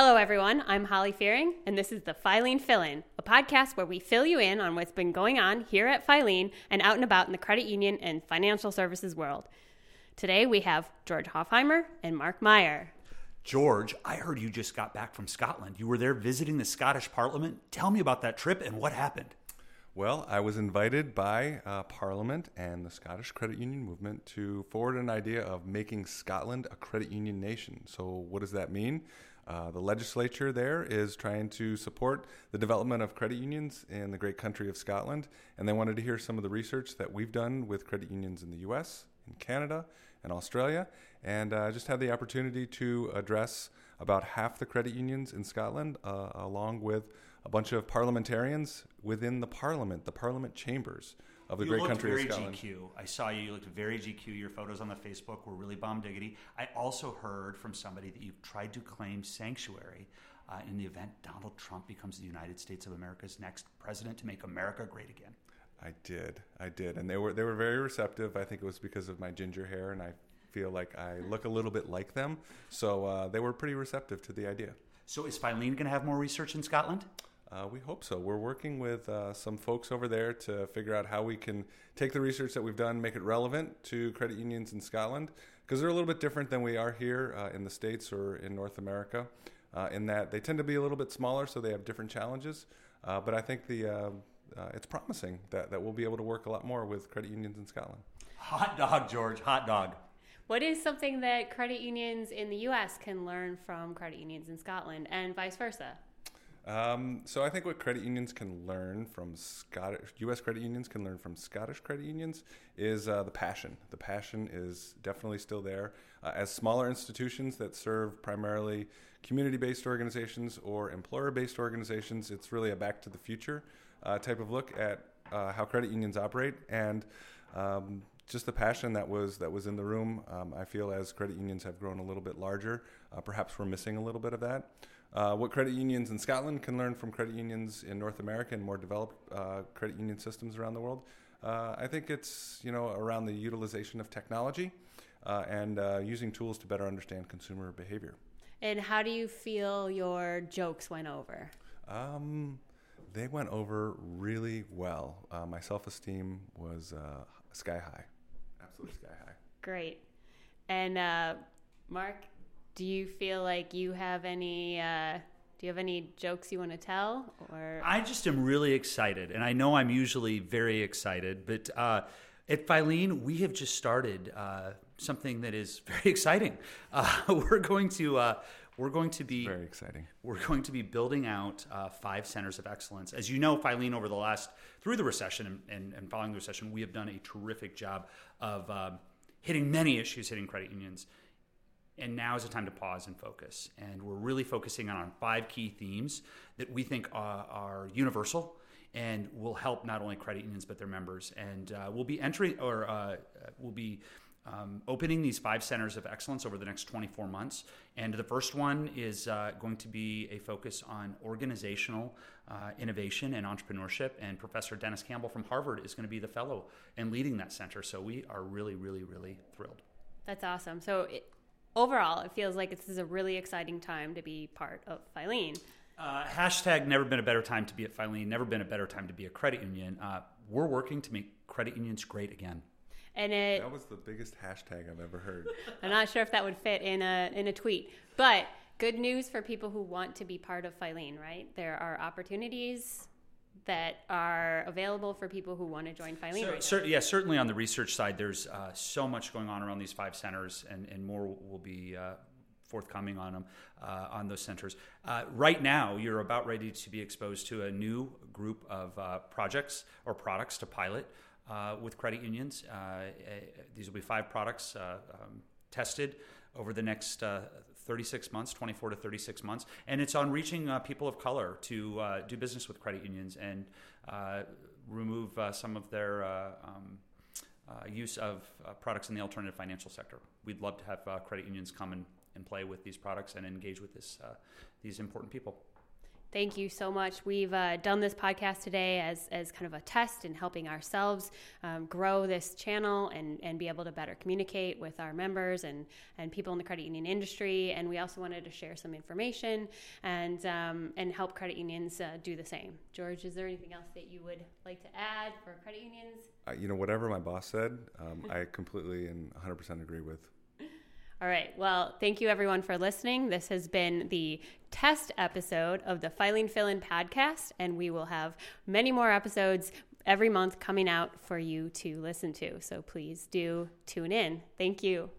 Hello, everyone. I'm Holly Fearing, and this is the Filene Fill In, a podcast where we fill you in on what's been going on here at Filene and out and about in the credit union and financial services world. Today we have George Hofheimer and Mark Meyer. George, I heard you just got back from Scotland. You were there visiting the Scottish Parliament. Tell me about that trip and what happened. Well, I was invited by uh, Parliament and the Scottish Credit Union Movement to forward an idea of making Scotland a credit union nation. So, what does that mean? Uh, the legislature there is trying to support the development of credit unions in the great country of Scotland, and they wanted to hear some of the research that we've done with credit unions in the US, in Canada, and Australia, and uh, just had the opportunity to address about half the credit unions in Scotland, uh, along with a bunch of parliamentarians within the parliament, the parliament chambers of the you great country very of Scotland. GQ. I saw you. You looked very GQ. Your photos on the Facebook were really bomb diggity. I also heard from somebody that you've tried to claim sanctuary uh, in the event Donald Trump becomes the United States of America's next president to make America great again. I did, I did, and they were they were very receptive. I think it was because of my ginger hair, and I feel like I look a little bit like them. So uh, they were pretty receptive to the idea. So is Filene going to have more research in Scotland? Uh, we hope so. We're working with uh, some folks over there to figure out how we can take the research that we've done, make it relevant to credit unions in Scotland, because they're a little bit different than we are here uh, in the States or in North America, uh, in that they tend to be a little bit smaller, so they have different challenges. Uh, but I think the uh, it's promising that, that we'll be able to work a lot more with credit unions in Scotland. Hot dog, George. Hot dog. What is something that credit unions in the US can learn from credit unions in Scotland and vice versa? Um, so I think what credit unions can learn from Scottish U.S. credit unions can learn from Scottish credit unions is uh, the passion. The passion is definitely still there. Uh, as smaller institutions that serve primarily community-based organizations or employer-based organizations, it's really a back to the future uh, type of look at uh, how credit unions operate and. Um, just the passion that was that was in the room. Um, I feel as credit unions have grown a little bit larger, uh, perhaps we're missing a little bit of that. Uh, what credit unions in Scotland can learn from credit unions in North America and more developed uh, credit union systems around the world. Uh, I think it's you know around the utilization of technology uh, and uh, using tools to better understand consumer behavior. And how do you feel your jokes went over? Um, they went over really well. Uh, my self esteem was sky high, absolutely sky high. Great. And Mark, do you feel like you have any uh, do you have any jokes you want to tell or i just am really excited and i know i'm usually very excited but uh, at Filene, we have just started uh, something that is very exciting. Uh, we're going to uh, we're going to be very exciting. We're going to be building out uh, five centers of excellence. As you know, Filene over the last through the recession and, and, and following the recession, we have done a terrific job of um, hitting many issues hitting credit unions and now is the time to pause and focus. And we're really focusing on five key themes that we think are, are universal and will help not only credit unions but their members. And uh, we'll be entering or uh, we'll be um, opening these five centers of excellence over the next 24 months. And the first one is uh, going to be a focus on organizational uh, innovation and entrepreneurship. And Professor Dennis Campbell from Harvard is going to be the fellow and leading that center. So we are really, really, really thrilled. That's awesome. So it, overall, it feels like this is a really exciting time to be part of Filene. Uh, hashtag never been a better time to be at Filene, never been a better time to be a credit union. Uh, we're working to make credit unions great again. And it, that was the biggest hashtag I've ever heard. I'm not sure if that would fit in a in a tweet, but good news for people who want to be part of Filene, right? There are opportunities that are available for people who want to join Filene? So, right cer- yeah, certainly on the research side, there's uh, so much going on around these five centers, and, and more will be uh, forthcoming on them uh, on those centers. Uh, right now, you're about ready to be exposed to a new group of uh, projects or products to pilot uh, with credit unions. these will be five products um, tested over the next 36 months, 24 to 36 months, and it's on reaching uh, people of color to uh, do business with credit unions and uh, remove uh, some of their uh, um, use of products in the alternative financial sector. We'd love to have credit unions come and, and play with these products and engage with this, these important people. Thank you so much. We've uh, done this podcast today as, as kind of a test in helping ourselves um, grow this channel and, and be able to better communicate with our members and, and people in the credit union industry. And we also wanted to share some information and, um, and help credit unions uh, do the same. George, is there anything else that you would like to add for credit unions? Uh, you know, whatever my boss said, um, I completely and 100% agree with. All right. Well, thank you everyone for listening. This has been the test episode of the Filene Fill In podcast, and we will have many more episodes every month coming out for you to listen to. So please do tune in. Thank you.